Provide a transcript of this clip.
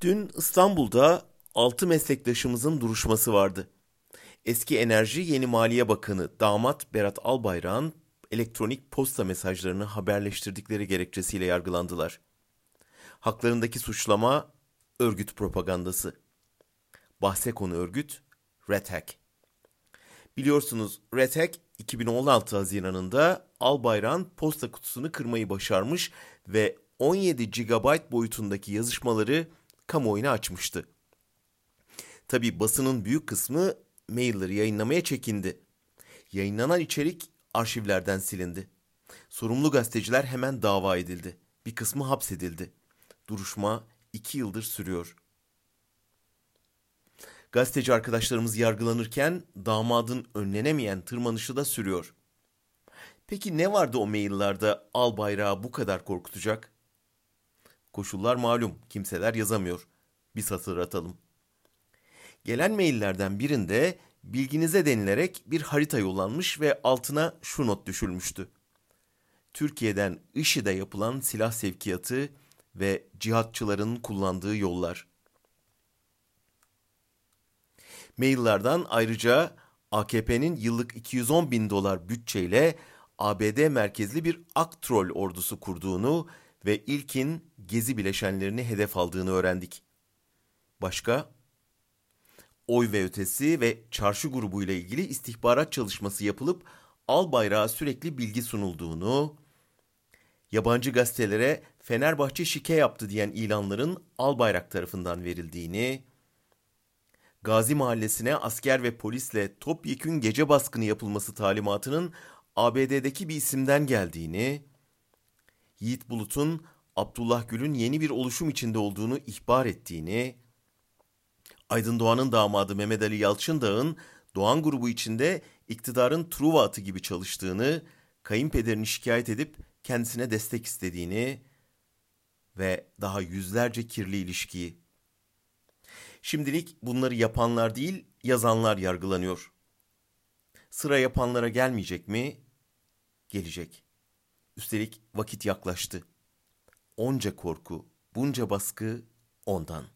Dün İstanbul'da altı meslektaşımızın duruşması vardı. Eski Enerji Yeni Maliye Bakanı damat Berat Albayrak'ın elektronik posta mesajlarını haberleştirdikleri gerekçesiyle yargılandılar. Haklarındaki suçlama örgüt propagandası. Bahse konu örgüt Red Hack. Biliyorsunuz Red Hack 2016 Haziran'ında Albayrak'ın posta kutusunu kırmayı başarmış ve 17 GB boyutundaki yazışmaları kamuoyuna açmıştı. Tabi basının büyük kısmı mailleri yayınlamaya çekindi. Yayınlanan içerik arşivlerden silindi. Sorumlu gazeteciler hemen dava edildi. Bir kısmı hapsedildi. Duruşma iki yıldır sürüyor. Gazeteci arkadaşlarımız yargılanırken damadın önlenemeyen tırmanışı da sürüyor. Peki ne vardı o maillerde al bayrağı bu kadar korkutacak? Koşullar malum, kimseler yazamıyor. Bir satır atalım. Gelen maillerden birinde bilginize denilerek bir harita yollanmış ve altına şu not düşülmüştü. Türkiye'den IŞİD'e yapılan silah sevkiyatı ve cihatçıların kullandığı yollar. Maillerden ayrıca AKP'nin yıllık 210 bin dolar bütçeyle ABD merkezli bir Aktrol ordusu kurduğunu ve ilkin gezi bileşenlerini hedef aldığını öğrendik. Başka? Oy ve ötesi ve çarşı grubu ile ilgili istihbarat çalışması yapılıp al bayrağı sürekli bilgi sunulduğunu, yabancı gazetelere Fenerbahçe şike yaptı diyen ilanların al bayrak tarafından verildiğini, Gazi Mahallesi'ne asker ve polisle topyekün gece baskını yapılması talimatının ABD'deki bir isimden geldiğini, Yiğit Bulut'un Abdullah Gül'ün yeni bir oluşum içinde olduğunu ihbar ettiğini, Aydın Doğan'ın damadı Mehmet Ali Yalçındağ'ın Doğan grubu içinde iktidarın Truva atı gibi çalıştığını, kayınpederini şikayet edip kendisine destek istediğini ve daha yüzlerce kirli ilişkiyi. Şimdilik bunları yapanlar değil, yazanlar yargılanıyor. Sıra yapanlara gelmeyecek mi? Gelecek. Üstelik vakit yaklaştı. Onca korku, bunca baskı ondan.